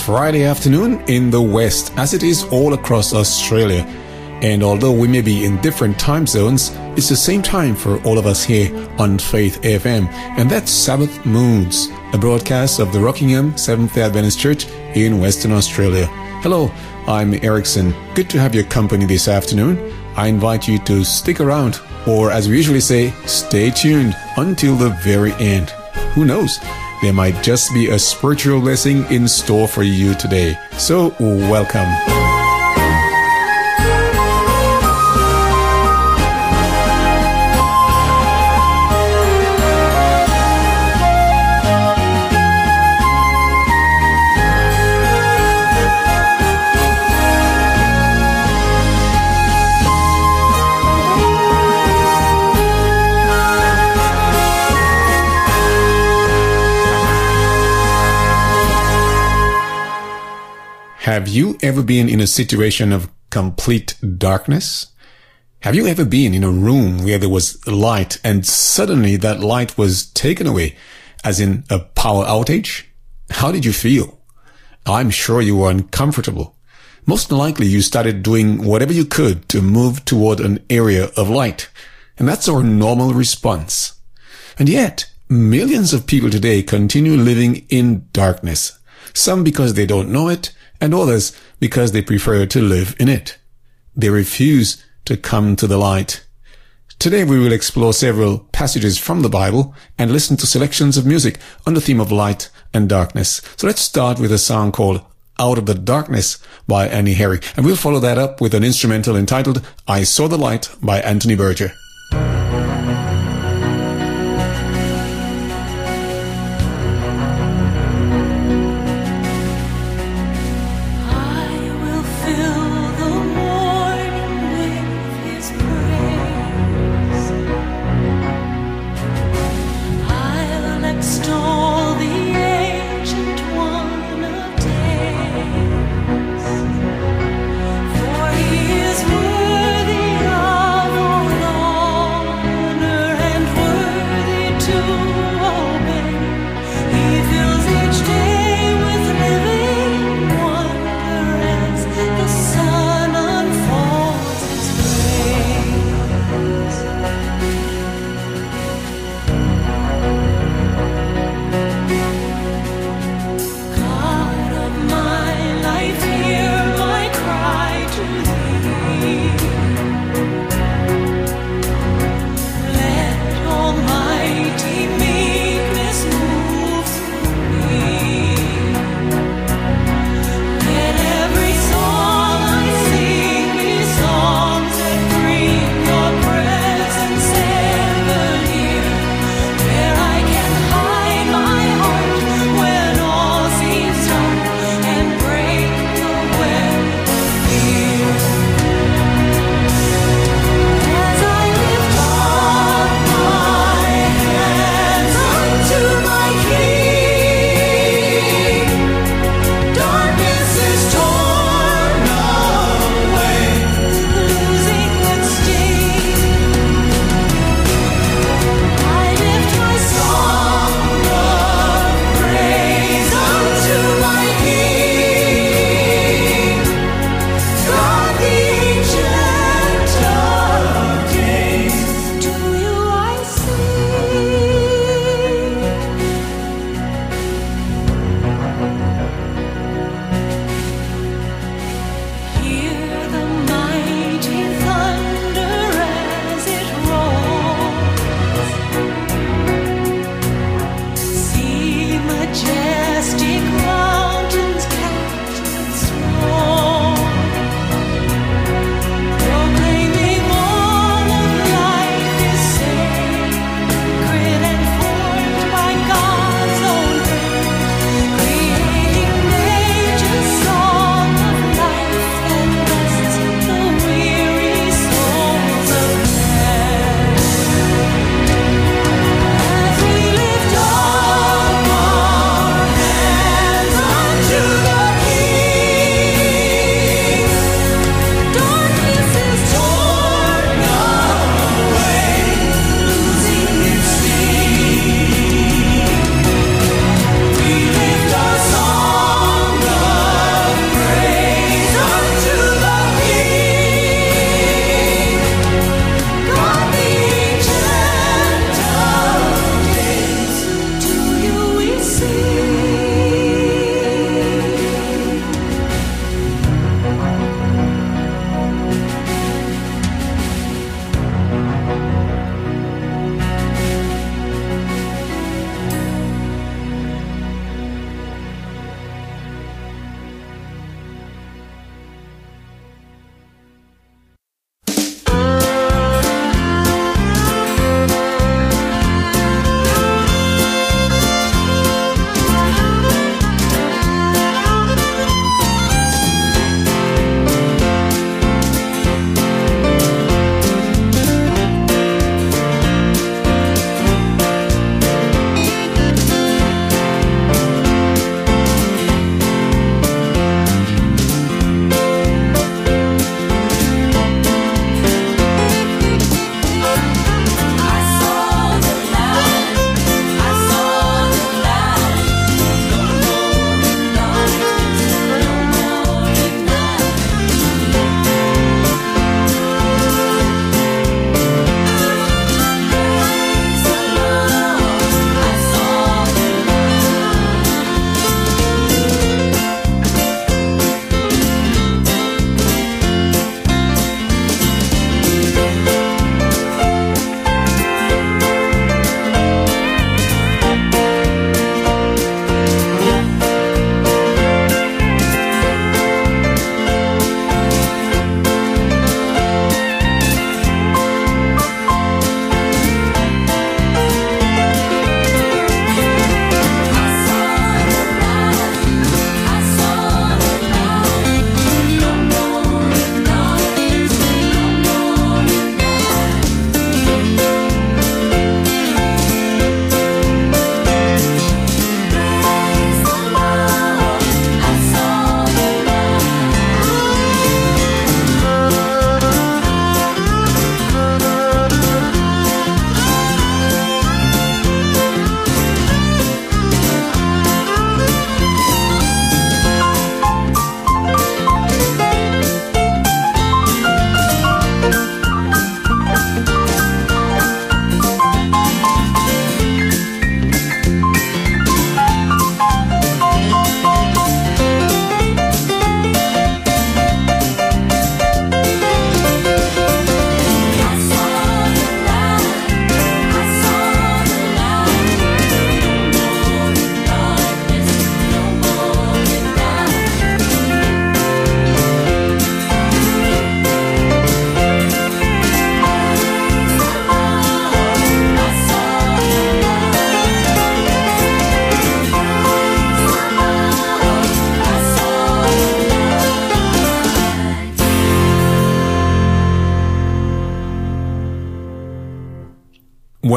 Friday afternoon in the West, as it is all across Australia. And although we may be in different time zones, it's the same time for all of us here on Faith FM. And that's Sabbath Moods, a broadcast of the Rockingham Seventh day Adventist Church in Western Australia. Hello, I'm Erickson. Good to have your company this afternoon. I invite you to stick around, or as we usually say, stay tuned until the very end. Who knows? There might just be a spiritual blessing in store for you today. So, welcome. Have you ever been in a situation of complete darkness? Have you ever been in a room where there was light and suddenly that light was taken away, as in a power outage? How did you feel? I'm sure you were uncomfortable. Most likely you started doing whatever you could to move toward an area of light. And that's our normal response. And yet, millions of people today continue living in darkness. Some because they don't know it, and others because they prefer to live in it. They refuse to come to the light. Today we will explore several passages from the Bible and listen to selections of music on the theme of light and darkness. So let's start with a song called Out of the Darkness by Annie Herrick. And we'll follow that up with an instrumental entitled I Saw the Light by Anthony Burger.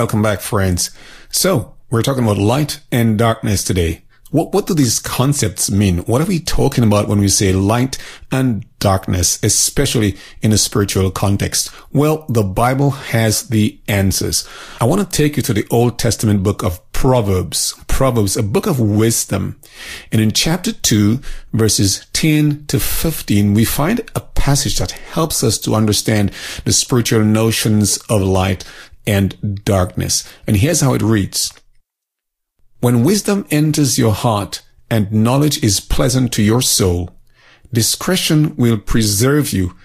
Welcome back, friends. So, we're talking about light and darkness today. What, what do these concepts mean? What are we talking about when we say light and darkness, especially in a spiritual context? Well, the Bible has the answers. I want to take you to the Old Testament book of Proverbs. Proverbs, a book of wisdom. And in chapter 2, verses 10 to 15, we find a passage that helps us to understand the spiritual notions of light and darkness. And here's how it reads. When wisdom enters your heart and knowledge is pleasant to your soul, discretion will preserve you,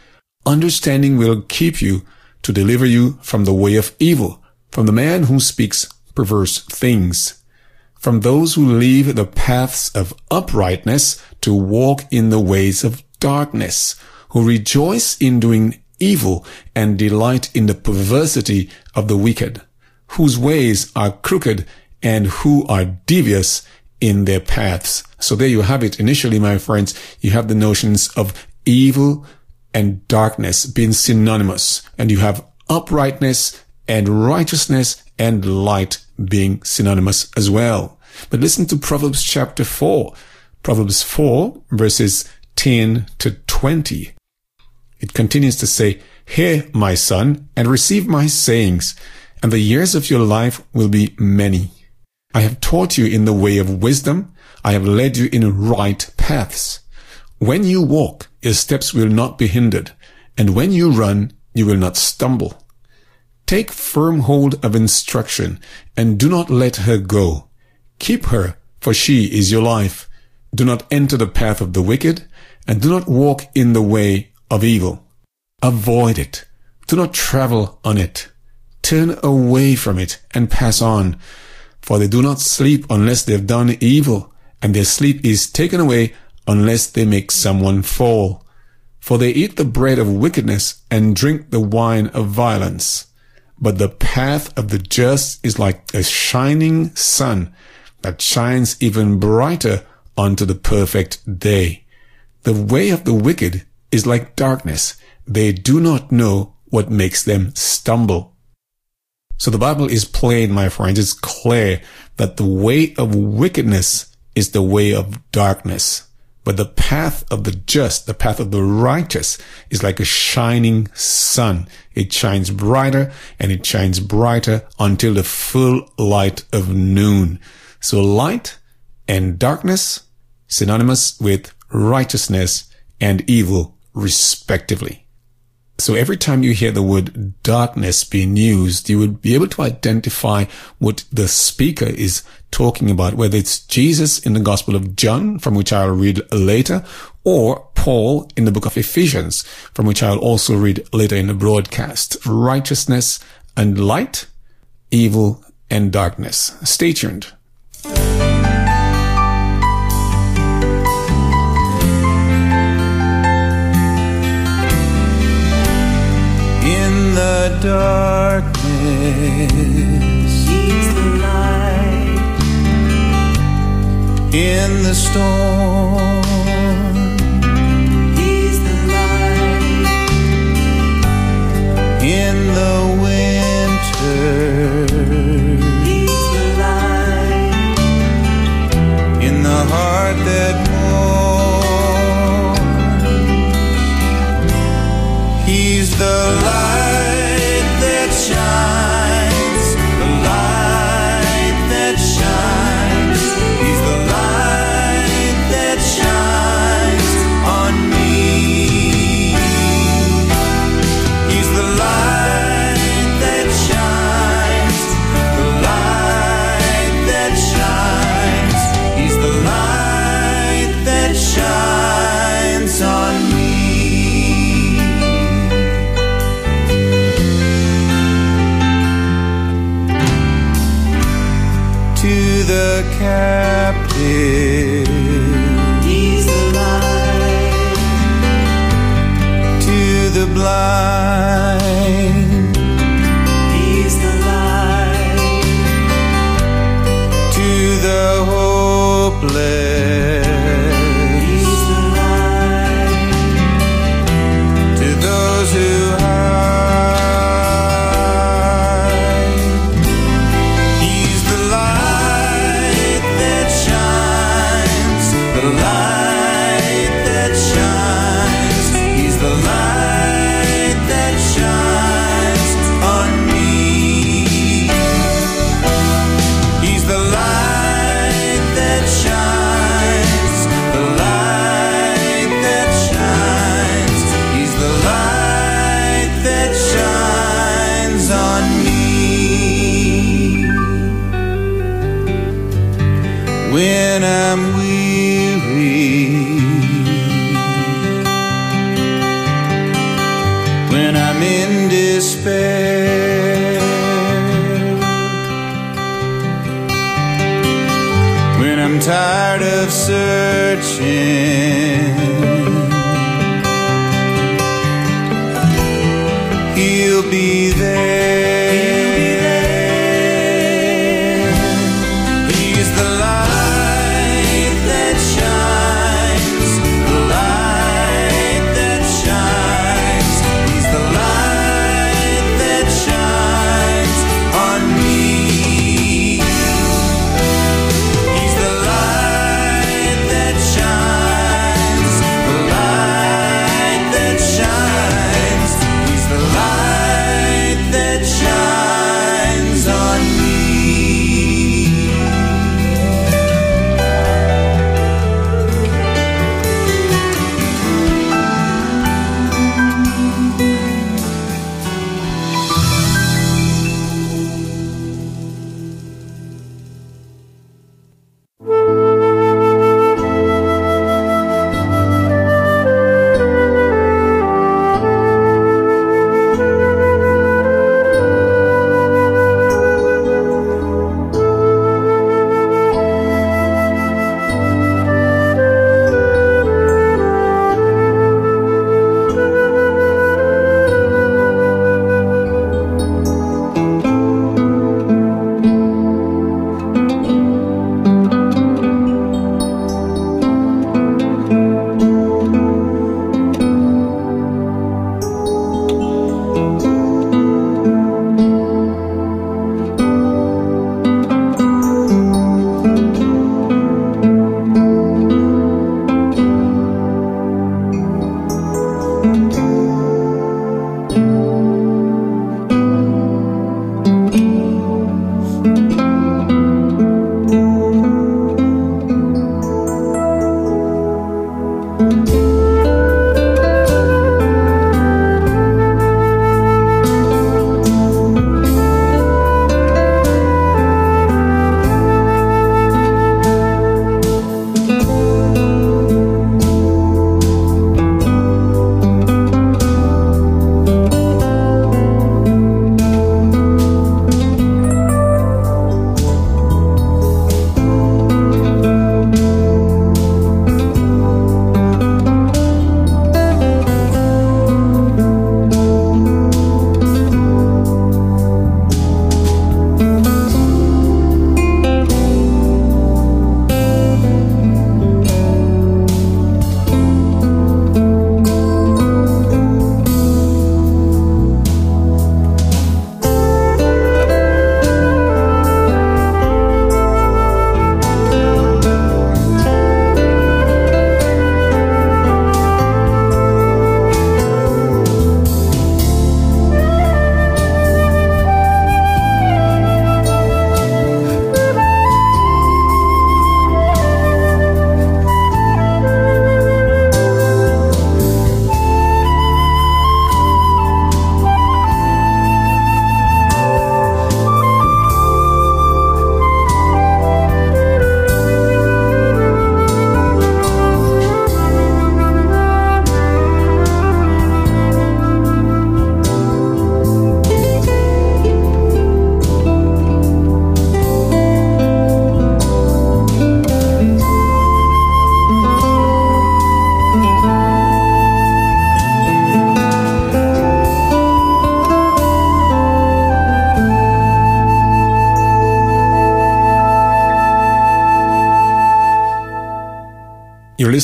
understanding will keep you to deliver you from the way of evil, from the man who speaks perverse things, from those who leave the paths of uprightness to walk in the ways of darkness, who rejoice in doing evil and delight in the perversity of the wicked, whose ways are crooked and who are devious in their paths. So there you have it. Initially, my friends, you have the notions of evil and darkness being synonymous, and you have uprightness and righteousness and light being synonymous as well. But listen to Proverbs chapter 4. Proverbs 4 verses 10 to 20. It continues to say, Hear, my son, and receive my sayings, and the years of your life will be many. I have taught you in the way of wisdom. I have led you in right paths. When you walk, your steps will not be hindered, and when you run, you will not stumble. Take firm hold of instruction, and do not let her go. Keep her, for she is your life. Do not enter the path of the wicked, and do not walk in the way of evil. Avoid it. Do not travel on it. Turn away from it and pass on. For they do not sleep unless they've done evil, and their sleep is taken away unless they make someone fall. For they eat the bread of wickedness and drink the wine of violence. But the path of the just is like a shining sun that shines even brighter unto the perfect day. The way of the wicked is like darkness. They do not know what makes them stumble. So the Bible is plain, my friends. It's clear that the way of wickedness is the way of darkness. But the path of the just, the path of the righteous is like a shining sun. It shines brighter and it shines brighter until the full light of noon. So light and darkness synonymous with righteousness and evil respectively. So every time you hear the word darkness being used, you would be able to identify what the speaker is talking about, whether it's Jesus in the Gospel of John, from which I'll read later, or Paul in the book of Ephesians, from which I'll also read later in the broadcast. Righteousness and light, evil and darkness. Stay tuned. Darkness. He's the light in the storm. He's the light in the winter. He's the light in the heart that mourns. He's the light.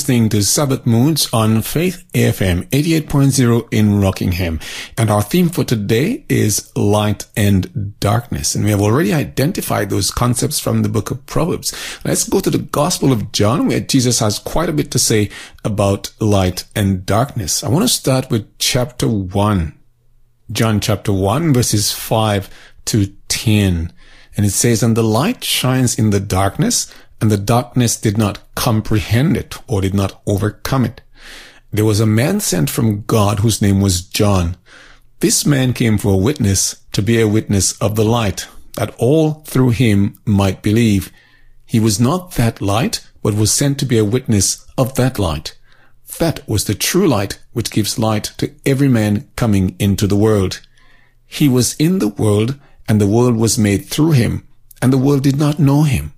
Listening to Sabbath Moods on Faith FM 88.0 in Rockingham. And our theme for today is light and darkness. And we have already identified those concepts from the book of Proverbs. Let's go to the Gospel of John where Jesus has quite a bit to say about light and darkness. I want to start with chapter 1. John chapter 1 verses 5 to 10. And it says, And the light shines in the darkness, and the darkness did not comprehend it or did not overcome it. There was a man sent from God whose name was John. This man came for a witness to be a witness of the light, that all through him might believe. He was not that light, but was sent to be a witness of that light. That was the true light which gives light to every man coming into the world. He was in the world, and the world was made through him, and the world did not know him.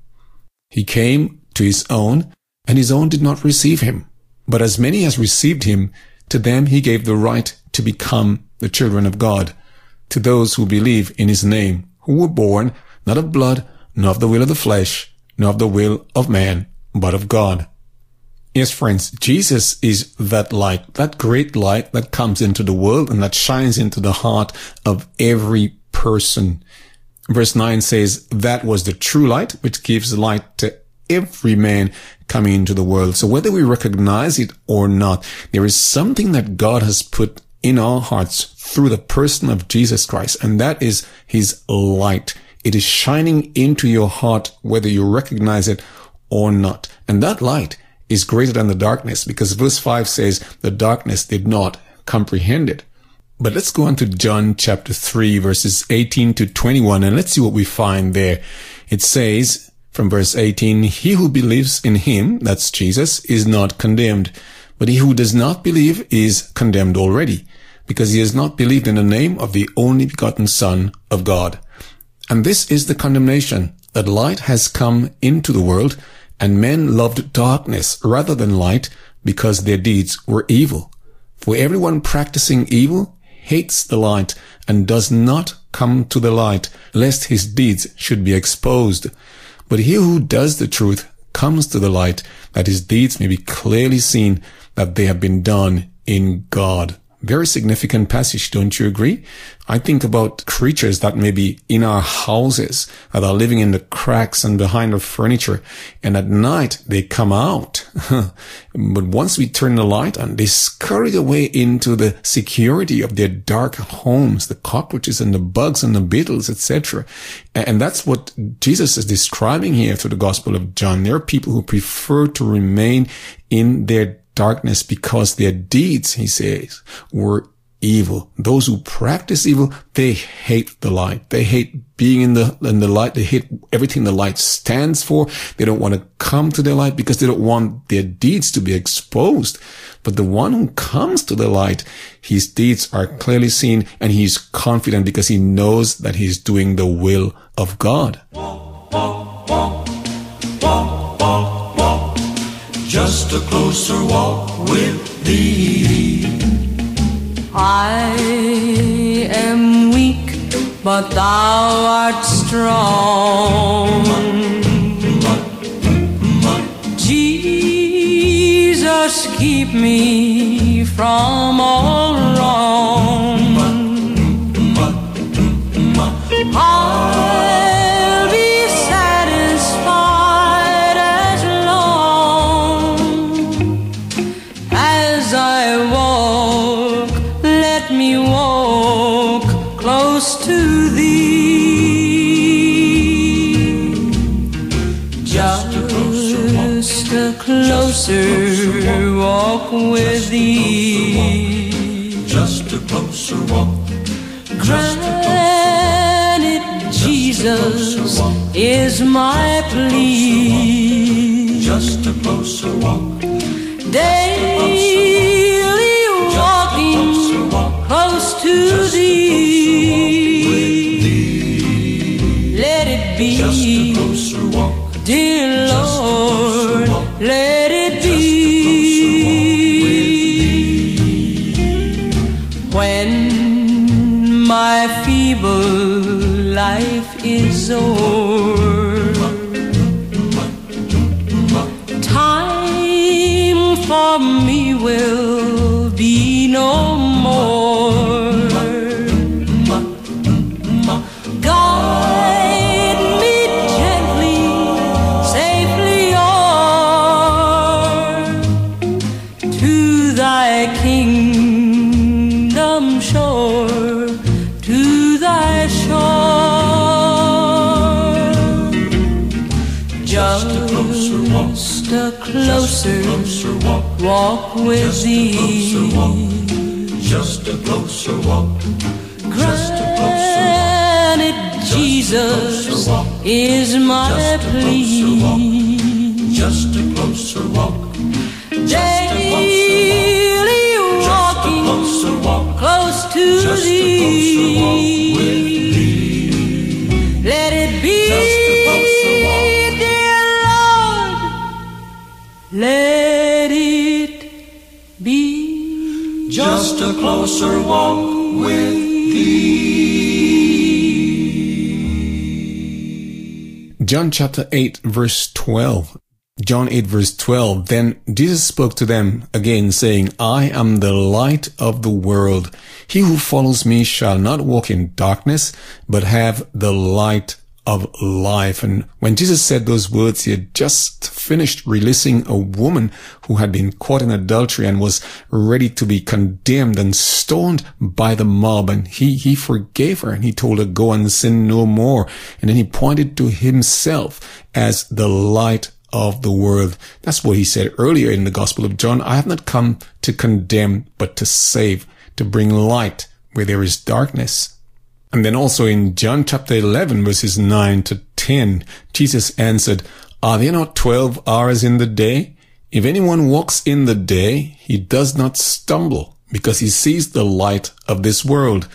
He came to his own, and his own did not receive him. But as many as received him, to them he gave the right to become the children of God, to those who believe in his name, who were born not of blood, nor of the will of the flesh, nor of the will of man, but of God. Yes, friends, Jesus is that light, that great light that comes into the world and that shines into the heart of every person. Verse 9 says, that was the true light, which gives light to every man coming into the world. So whether we recognize it or not, there is something that God has put in our hearts through the person of Jesus Christ, and that is his light. It is shining into your heart, whether you recognize it or not. And that light is greater than the darkness because verse 5 says the darkness did not comprehend it. But let's go on to John chapter 3 verses 18 to 21 and let's see what we find there. It says from verse 18, he who believes in him, that's Jesus, is not condemned, but he who does not believe is condemned already because he has not believed in the name of the only begotten son of God. And this is the condemnation that light has come into the world and men loved darkness rather than light because their deeds were evil. For everyone practicing evil hates the light and does not come to the light lest his deeds should be exposed. But he who does the truth comes to the light that his deeds may be clearly seen that they have been done in God. Very significant passage, don't you agree? I think about creatures that may be in our houses, that are living in the cracks and behind the furniture, and at night they come out. but once we turn the light on, they scurry away into the security of their dark homes, the cockroaches and the bugs and the beetles, etc. And that's what Jesus is describing here through the Gospel of John. There are people who prefer to remain in their darkness because their deeds, he says, were evil. Those who practice evil, they hate the light. They hate being in the, in the light. They hate everything the light stands for. They don't want to come to the light because they don't want their deeds to be exposed. But the one who comes to the light, his deeds are clearly seen and he's confident because he knows that he's doing the will of God. Just a closer walk with thee. I am weak, but thou art strong. Jesus, keep me from all wrong. My plea. My Just a closer plea. walk. Just a closer walk. Daily Just a walking closer walk. close to Just a closer walk with thee. thee. Let it be, Just a closer walk. dear Lord. Let it be. Just a closer walk with John chapter 8 verse 12. John 8 verse 12. Then Jesus spoke to them again saying, I am the light of the world. He who follows me shall not walk in darkness, but have the light of life. And when Jesus said those words, he had just finished releasing a woman who had been caught in adultery and was ready to be condemned and stoned by the mob. And he, he forgave her and he told her, go and sin no more. And then he pointed to himself as the light of the world. That's what he said earlier in the Gospel of John. I have not come to condemn, but to save, to bring light where there is darkness. And then also in John chapter 11 verses 9 to 10, Jesus answered, Are there not 12 hours in the day? If anyone walks in the day, he does not stumble because he sees the light of this world.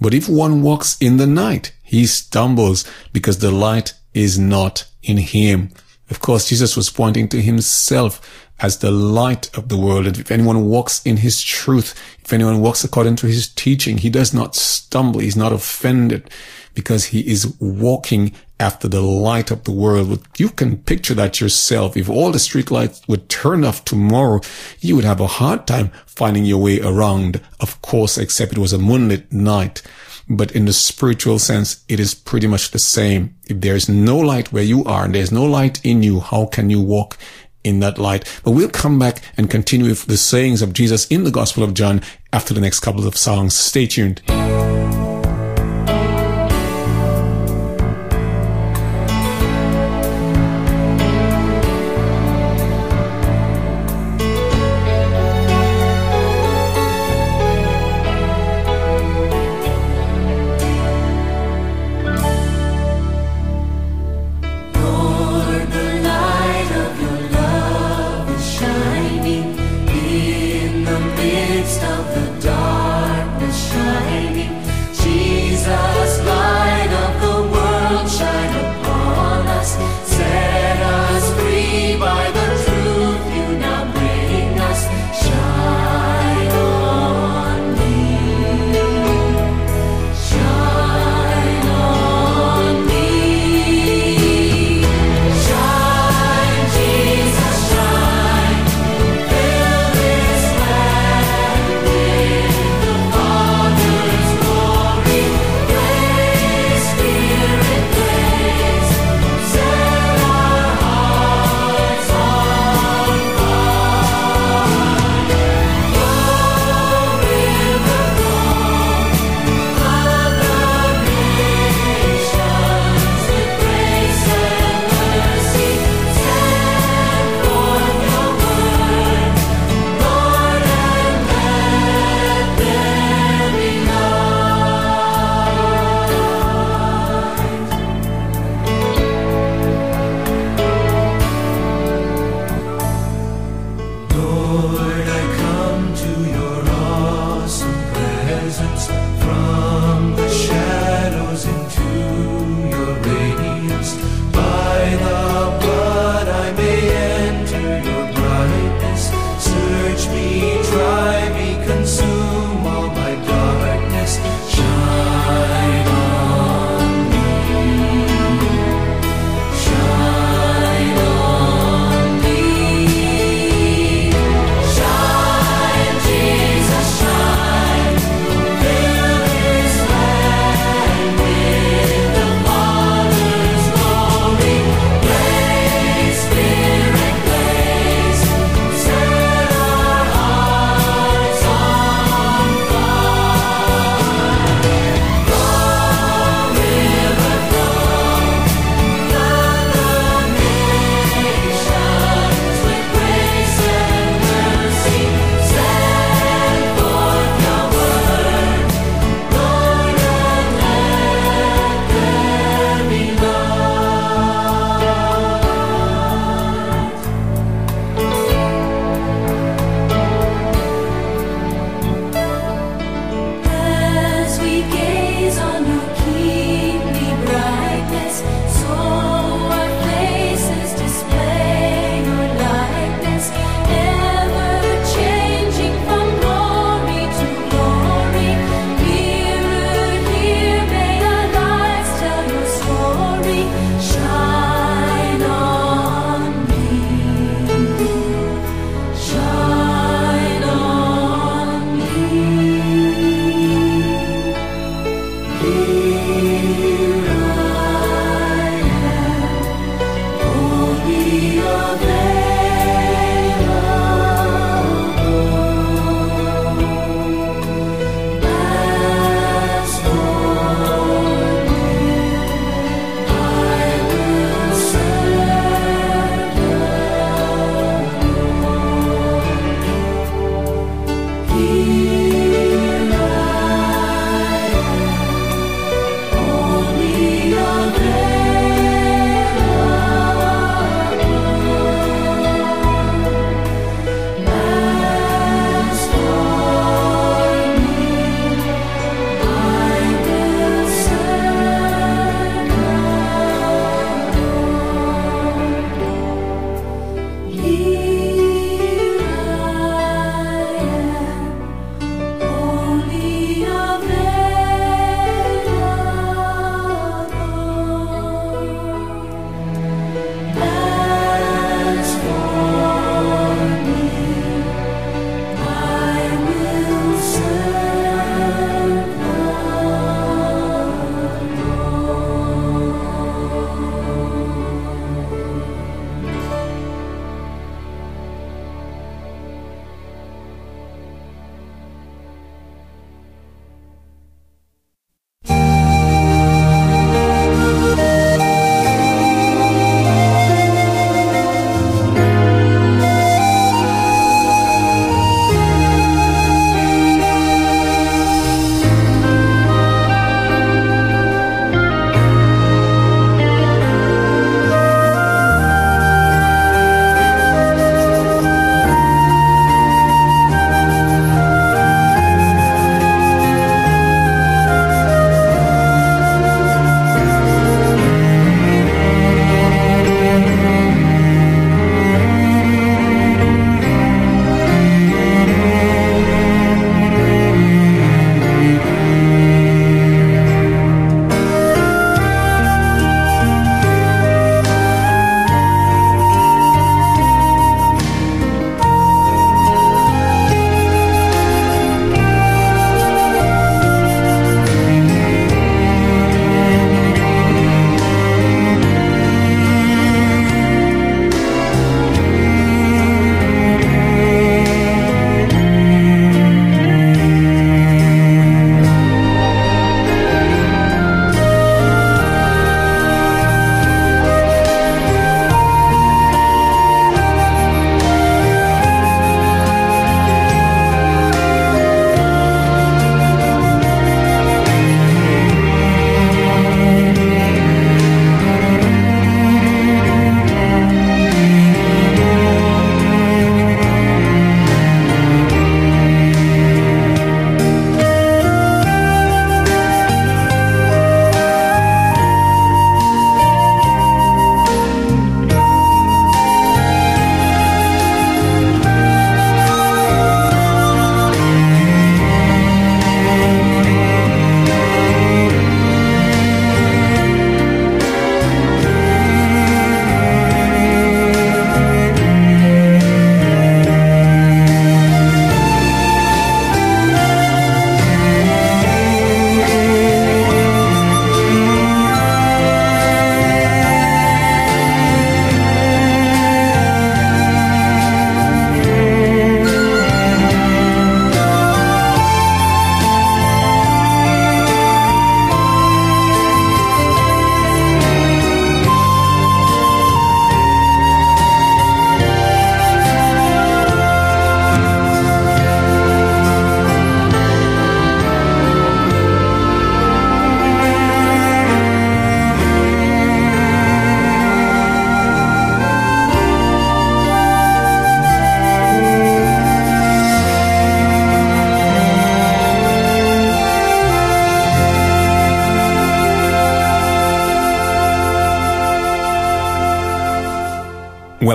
But if one walks in the night, he stumbles because the light is not in him. Of course, Jesus was pointing to himself as the light of the world. And if anyone walks in his truth, if anyone walks according to his teaching, he does not stumble. He's not offended because he is walking after the light of the world. You can picture that yourself. If all the street lights were turned off tomorrow, you would have a hard time finding your way around. Of course, except it was a moonlit night. But in the spiritual sense, it is pretty much the same. If there is no light where you are and there's no light in you, how can you walk in that light? But we'll come back and continue with the sayings of Jesus in the Gospel of John after the next couple of songs. Stay tuned.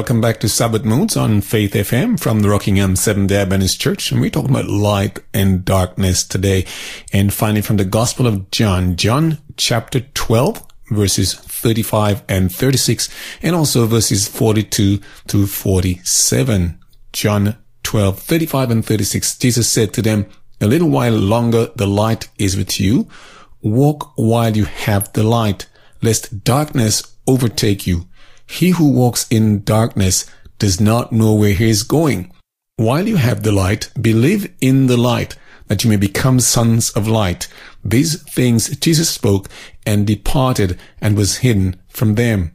Welcome back to Sabbath Moods on Faith FM from the Rockingham Seventh day Adventist Church. And we're talking about light and darkness today. And finally from the Gospel of John, John chapter 12, verses 35 and 36, and also verses 42 to 47. John 12, 35 and 36. Jesus said to them, a little while longer the light is with you. Walk while you have the light, lest darkness overtake you. He who walks in darkness does not know where he is going. While you have the light, believe in the light, that you may become sons of light. These things Jesus spoke and departed and was hidden from them.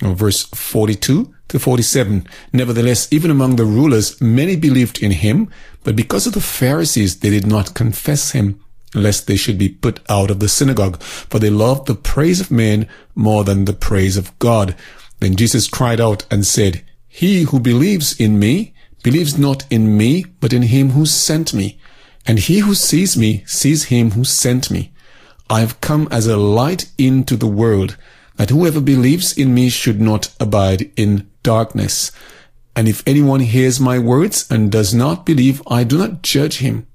Verse 42 to 47. Nevertheless, even among the rulers, many believed in him, but because of the Pharisees, they did not confess him, lest they should be put out of the synagogue, for they loved the praise of men more than the praise of God. Then Jesus cried out and said, He who believes in me, believes not in me, but in him who sent me. And he who sees me, sees him who sent me. I have come as a light into the world, that whoever believes in me should not abide in darkness. And if anyone hears my words and does not believe, I do not judge him.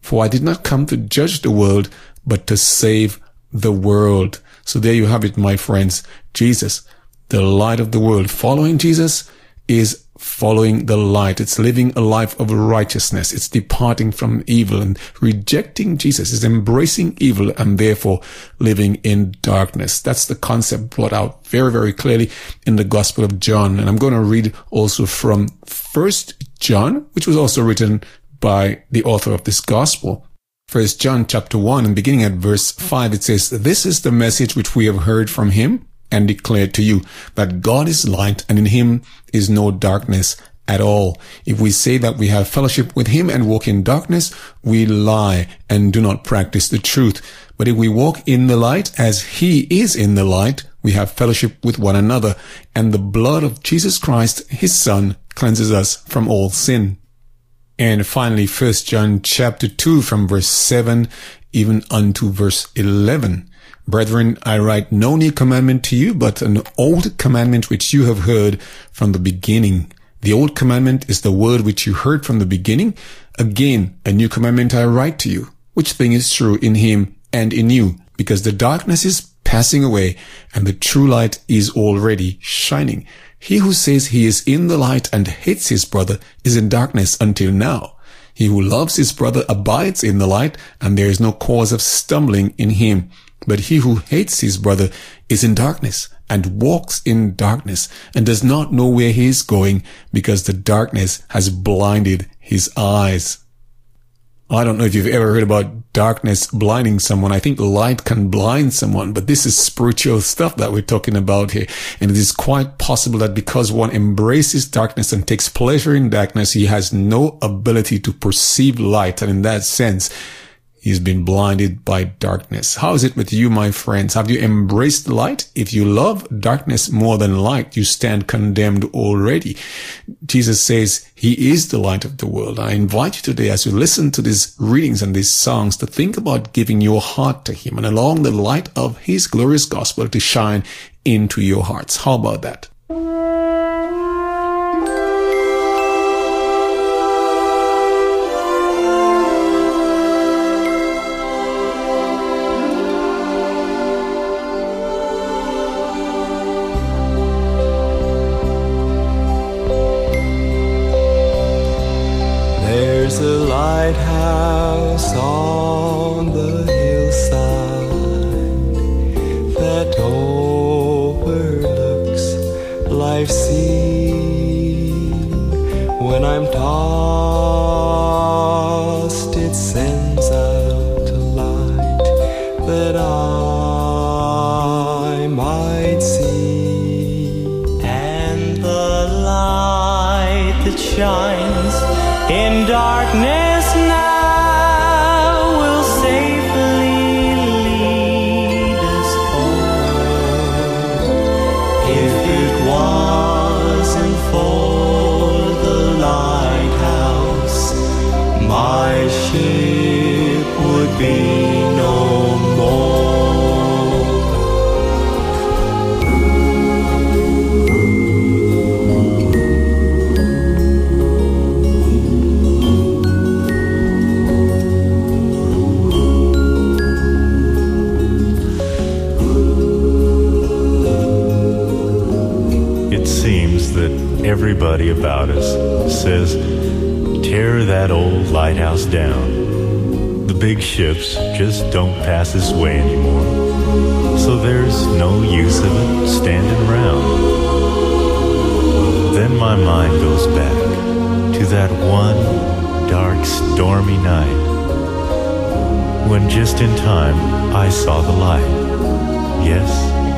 For I did not come to judge the world, but to save the world. So there you have it, my friends. Jesus the light of the world. Following Jesus is following the light. It's living a life of righteousness. It's departing from evil and rejecting Jesus is embracing evil and therefore living in darkness. That's the concept brought out very, very clearly in the Gospel of John. And I'm going to read also from First John, which was also written by the author of this Gospel. First John chapter 1 and beginning at verse 5, it says, This is the message which we have heard from him and declare to you that God is light and in him is no darkness at all. If we say that we have fellowship with him and walk in darkness, we lie and do not practice the truth. But if we walk in the light as he is in the light, we have fellowship with one another and the blood of Jesus Christ, his son, cleanses us from all sin. And finally, first John chapter 2 from verse 7 even unto verse 11. Brethren, I write no new commandment to you, but an old commandment which you have heard from the beginning. The old commandment is the word which you heard from the beginning. Again, a new commandment I write to you, which thing is true in him and in you, because the darkness is passing away and the true light is already shining. He who says he is in the light and hates his brother is in darkness until now. He who loves his brother abides in the light and there is no cause of stumbling in him. But he who hates his brother is in darkness and walks in darkness and does not know where he is going because the darkness has blinded his eyes. I don't know if you've ever heard about darkness blinding someone. I think light can blind someone, but this is spiritual stuff that we're talking about here. And it is quite possible that because one embraces darkness and takes pleasure in darkness, he has no ability to perceive light. And in that sense, He's been blinded by darkness. How is it with you, my friends? Have you embraced light? If you love darkness more than light, you stand condemned already. Jesus says he is the light of the world. I invite you today as you listen to these readings and these songs to think about giving your heart to him and allowing the light of his glorious gospel to shine into your hearts. How about that? Says, tear that old lighthouse down. The big ships just don't pass this way anymore. So there's no use of it standing around. Then my mind goes back to that one dark, stormy night when just in time I saw the light. Yes,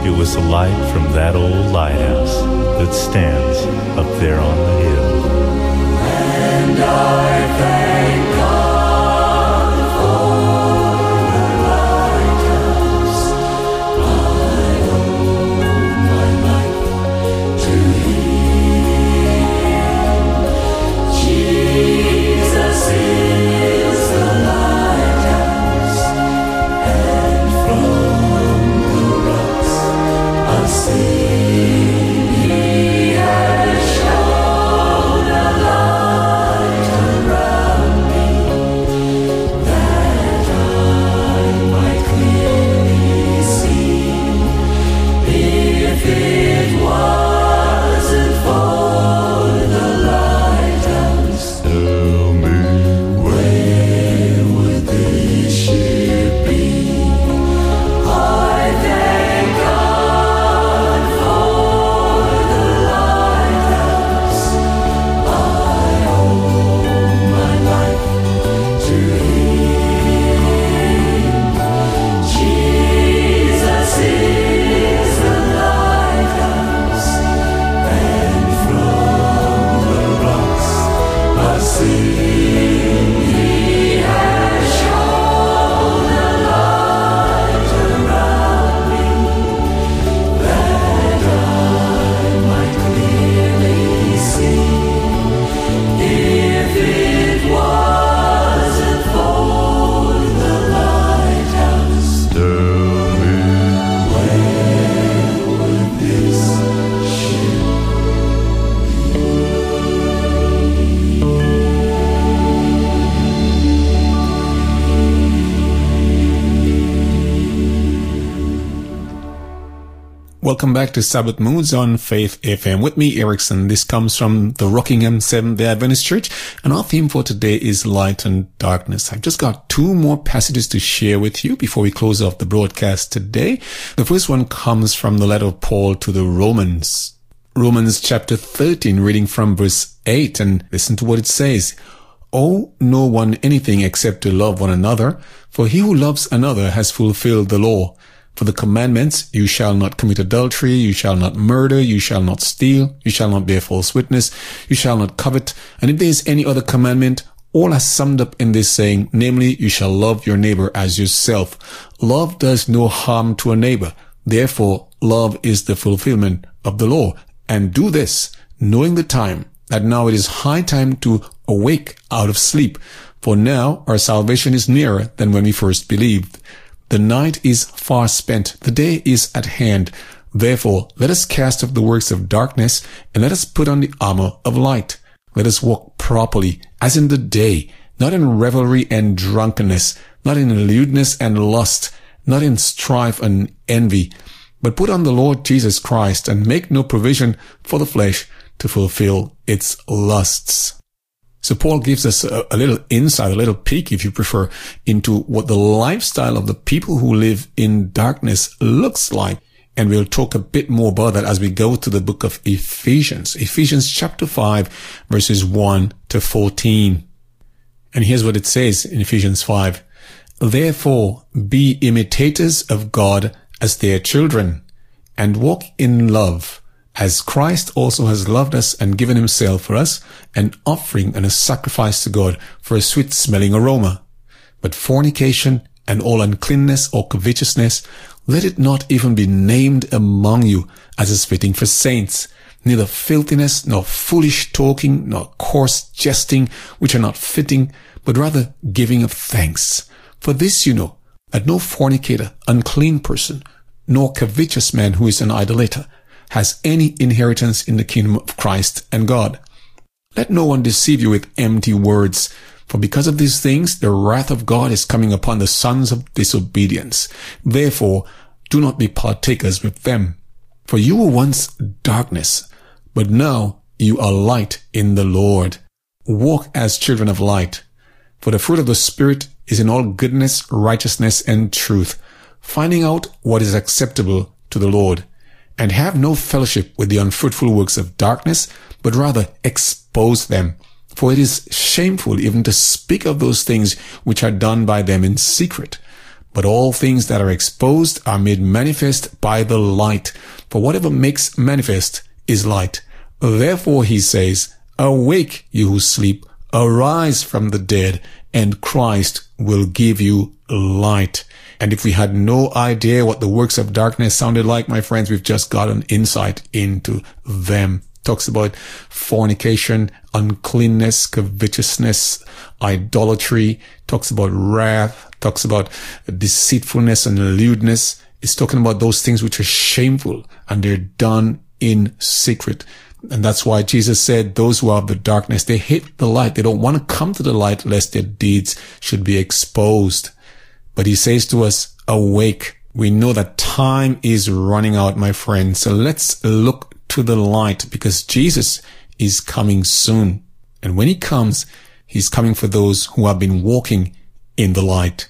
it was the light from that old lighthouse that stands up there on the hill. And I thank Welcome back to Sabbath Moods on Faith FM. With me, Erickson. This comes from the Rockingham Seventh-day Adventist Church, and our theme for today is light and darkness. I've just got two more passages to share with you before we close off the broadcast today. The first one comes from the letter of Paul to the Romans. Romans chapter 13, reading from verse 8, and listen to what it says. Owe no one anything except to love one another, for he who loves another has fulfilled the law. For the commandments, you shall not commit adultery, you shall not murder, you shall not steal, you shall not bear false witness, you shall not covet, and if there is any other commandment, all are summed up in this saying, namely, you shall love your neighbor as yourself. Love does no harm to a neighbor. Therefore, love is the fulfillment of the law. And do this, knowing the time, that now it is high time to awake out of sleep. For now our salvation is nearer than when we first believed. The night is far spent, the day is at hand. Therefore, let us cast off the works of darkness, and let us put on the armor of light. Let us walk properly, as in the day, not in revelry and drunkenness, not in lewdness and lust, not in strife and envy, but put on the Lord Jesus Christ, and make no provision for the flesh to fulfill its lusts. So Paul gives us a, a, little insight, a little peek, if you prefer, into what the lifestyle of the people who live in darkness looks like. And we'll talk a bit more about that as we go to the book of Ephesians. Ephesians chapter 5, verses 1 to 14. And here's what it says in Ephesians 5. Therefore, be imitators of God as their children, and walk in love, as Christ also has loved us and given himself for us, an offering and a sacrifice to God for a sweet smelling aroma. But fornication and all uncleanness or covetousness, let it not even be named among you as is fitting for saints, neither filthiness, nor foolish talking, nor coarse jesting, which are not fitting, but rather giving of thanks. For this you know, that no fornicator, unclean person, nor covetous man who is an idolater, has any inheritance in the kingdom of Christ and God. Let no one deceive you with empty words, for because of these things the wrath of God is coming upon the sons of disobedience. Therefore, do not be partakers with them. For you were once darkness, but now you are light in the Lord. Walk as children of light. For the fruit of the Spirit is in all goodness, righteousness, and truth, finding out what is acceptable to the Lord. And have no fellowship with the unfruitful works of darkness, but rather expose them. For it is shameful even to speak of those things which are done by them in secret. But all things that are exposed are made manifest by the light. For whatever makes manifest is light. Therefore he says, Awake, you who sleep, arise from the dead, and Christ will give you light. And if we had no idea what the works of darkness sounded like, my friends, we've just got an insight into them. Talks about fornication, uncleanness, covetousness, idolatry, talks about wrath, talks about deceitfulness and lewdness. It's talking about those things which are shameful and they're done in secret. And that's why Jesus said those who are of the darkness, they hate the light. They don't want to come to the light lest their deeds should be exposed. But he says to us, awake. We know that time is running out, my friends. So let's look to the light because Jesus is coming soon. And when he comes, he's coming for those who have been walking in the light.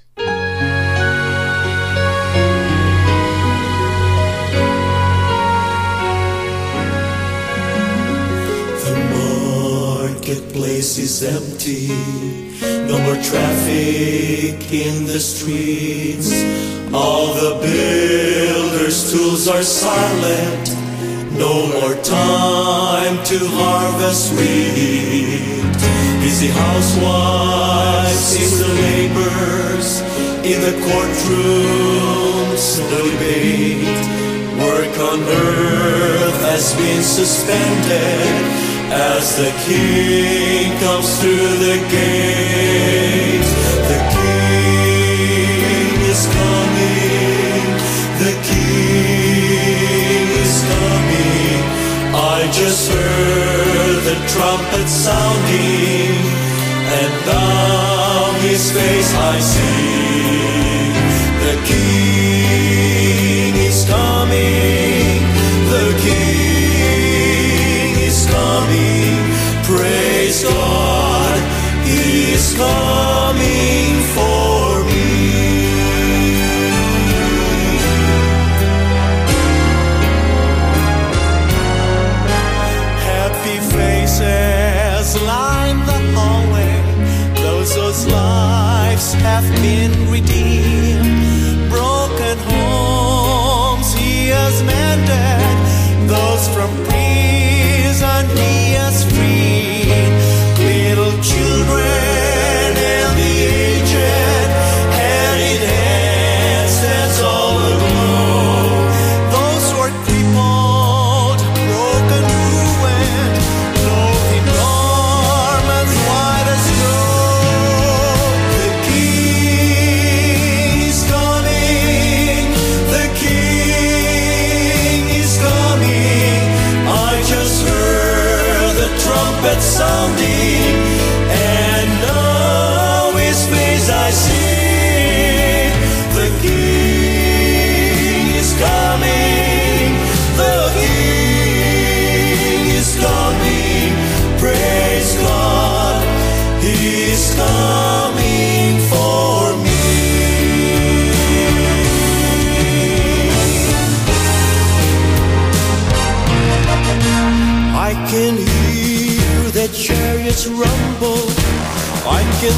Is empty. No more traffic in the streets. All the builders' tools are silent. No more time to harvest wheat. Busy housewives see the labors in the courtrooms. No debate. Work on earth has been suspended as the king comes through the gate. The king is coming. The king is coming. I just heard the trumpet sounding, and now his face I see.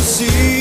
See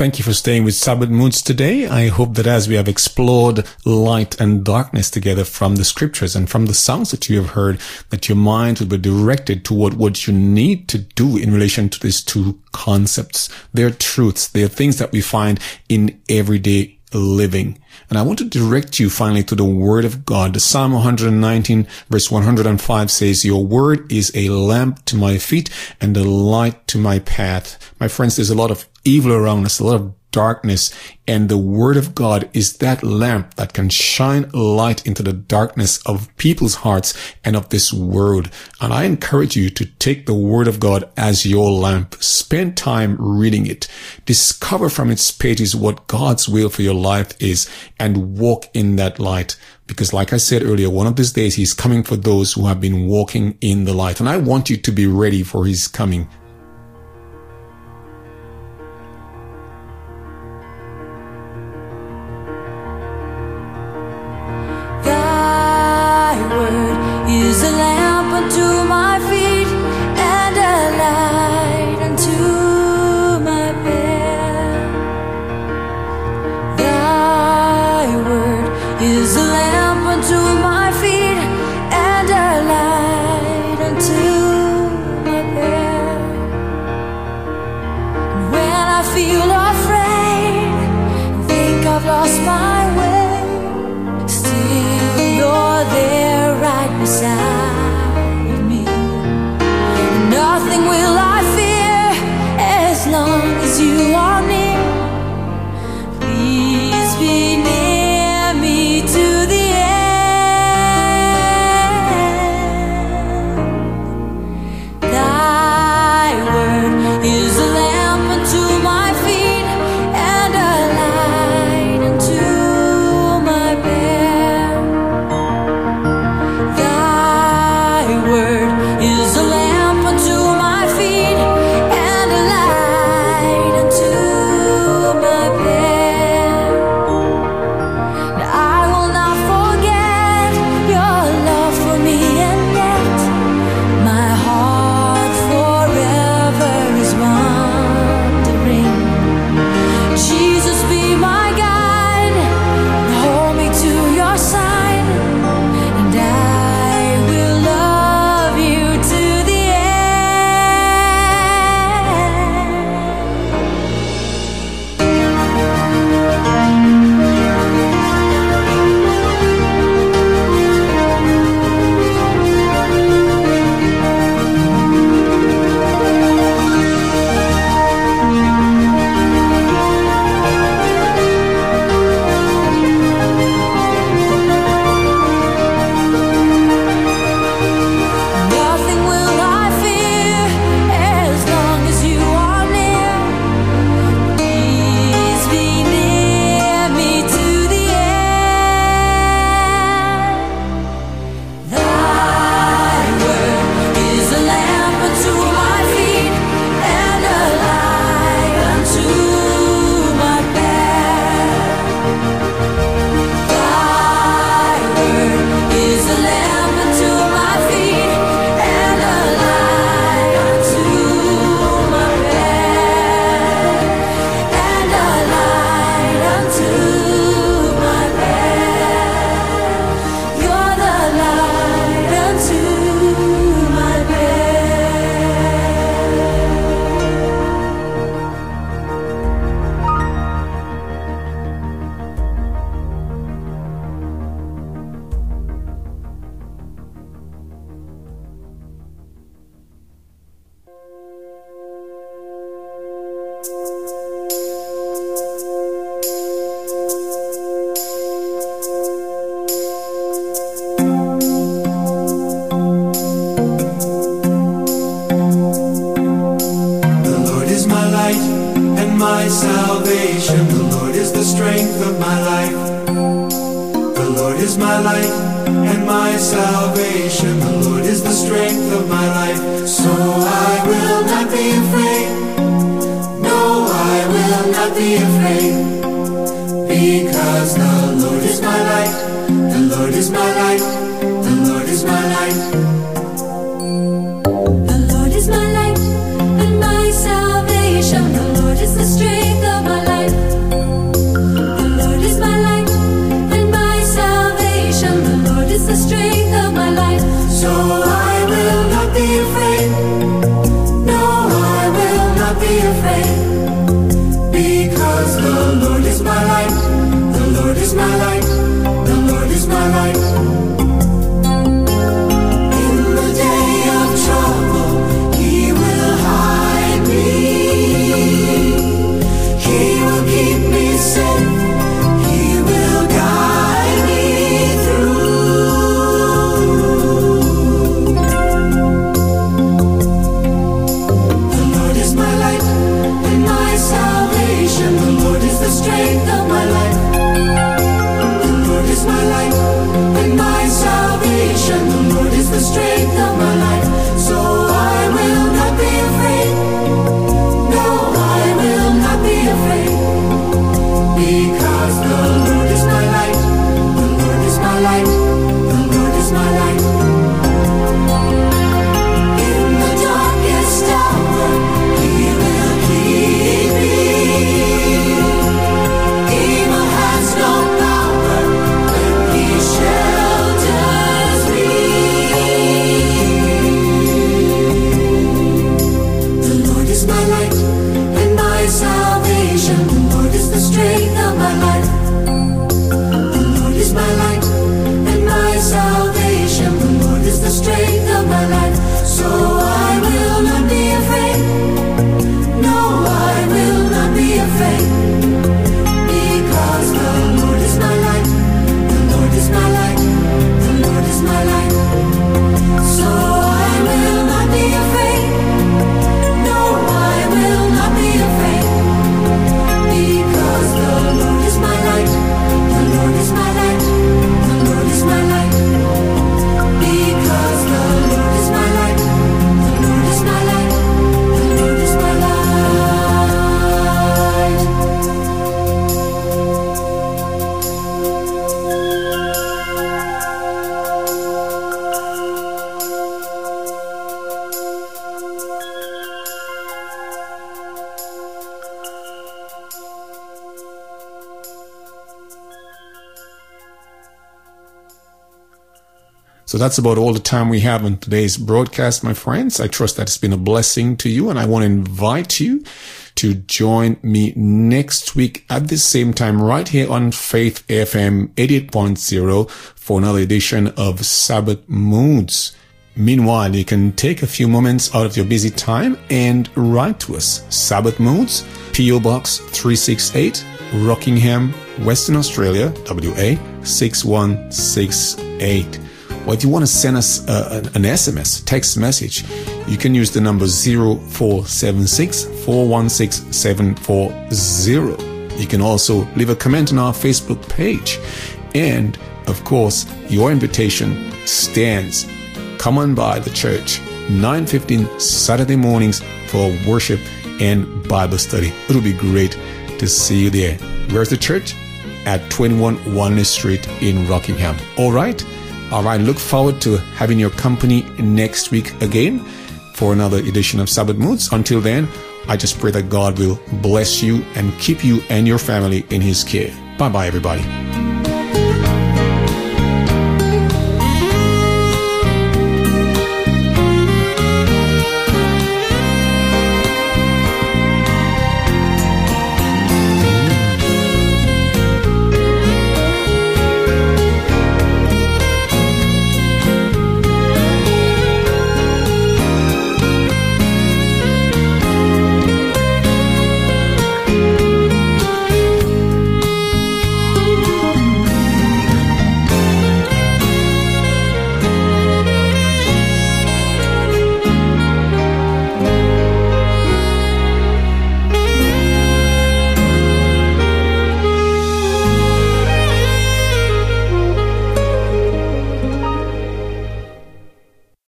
thank you for staying with Sabbath Moods today. I hope that as we have explored light and darkness together from the scriptures and from the songs that you have heard, that your mind will be directed toward what you need to do in relation to these two concepts. They're truths. They're things that we find in everyday living. And I want to direct you finally to the word of God. The Psalm 119 verse 105 says, Your word is a lamp to my feet and a light to my path. My friends, there's a lot of evil around us, a lot of darkness, and the word of God is that lamp that can shine light into the darkness of people's hearts and of this world. And I encourage you to take the word of God as your lamp. Spend time reading it. Discover from its pages what God's will for your life is and walk in that light. Because like I said earlier, one of these days he's coming for those who have been walking in the light. And I want you to be ready for his coming. That's about all the time we have on today's broadcast, my friends. I trust that it's been a blessing to you and I want to invite you to join me next week at the same time right here on Faith FM 88.0 for another edition of Sabbath Moods. Meanwhile, you can take a few moments out of your busy time and write to us. Sabbath Moods, PO Box 368, Rockingham, Western Australia, WA 6168. If you want to send us uh, an SMS, text message, you can use the number 0476 416 740. You can also leave a comment on our Facebook page. And of course, your invitation stands. Come on by the church, 9.15 Saturday mornings for worship and Bible study. It'll be great to see you there. Where's the church? At 21 Walnut Street in Rockingham. All right? All right. Look forward to having your company next week again for another edition of Sabbath Moods. Until then, I just pray that God will bless you and keep you and your family in His care. Bye bye, everybody.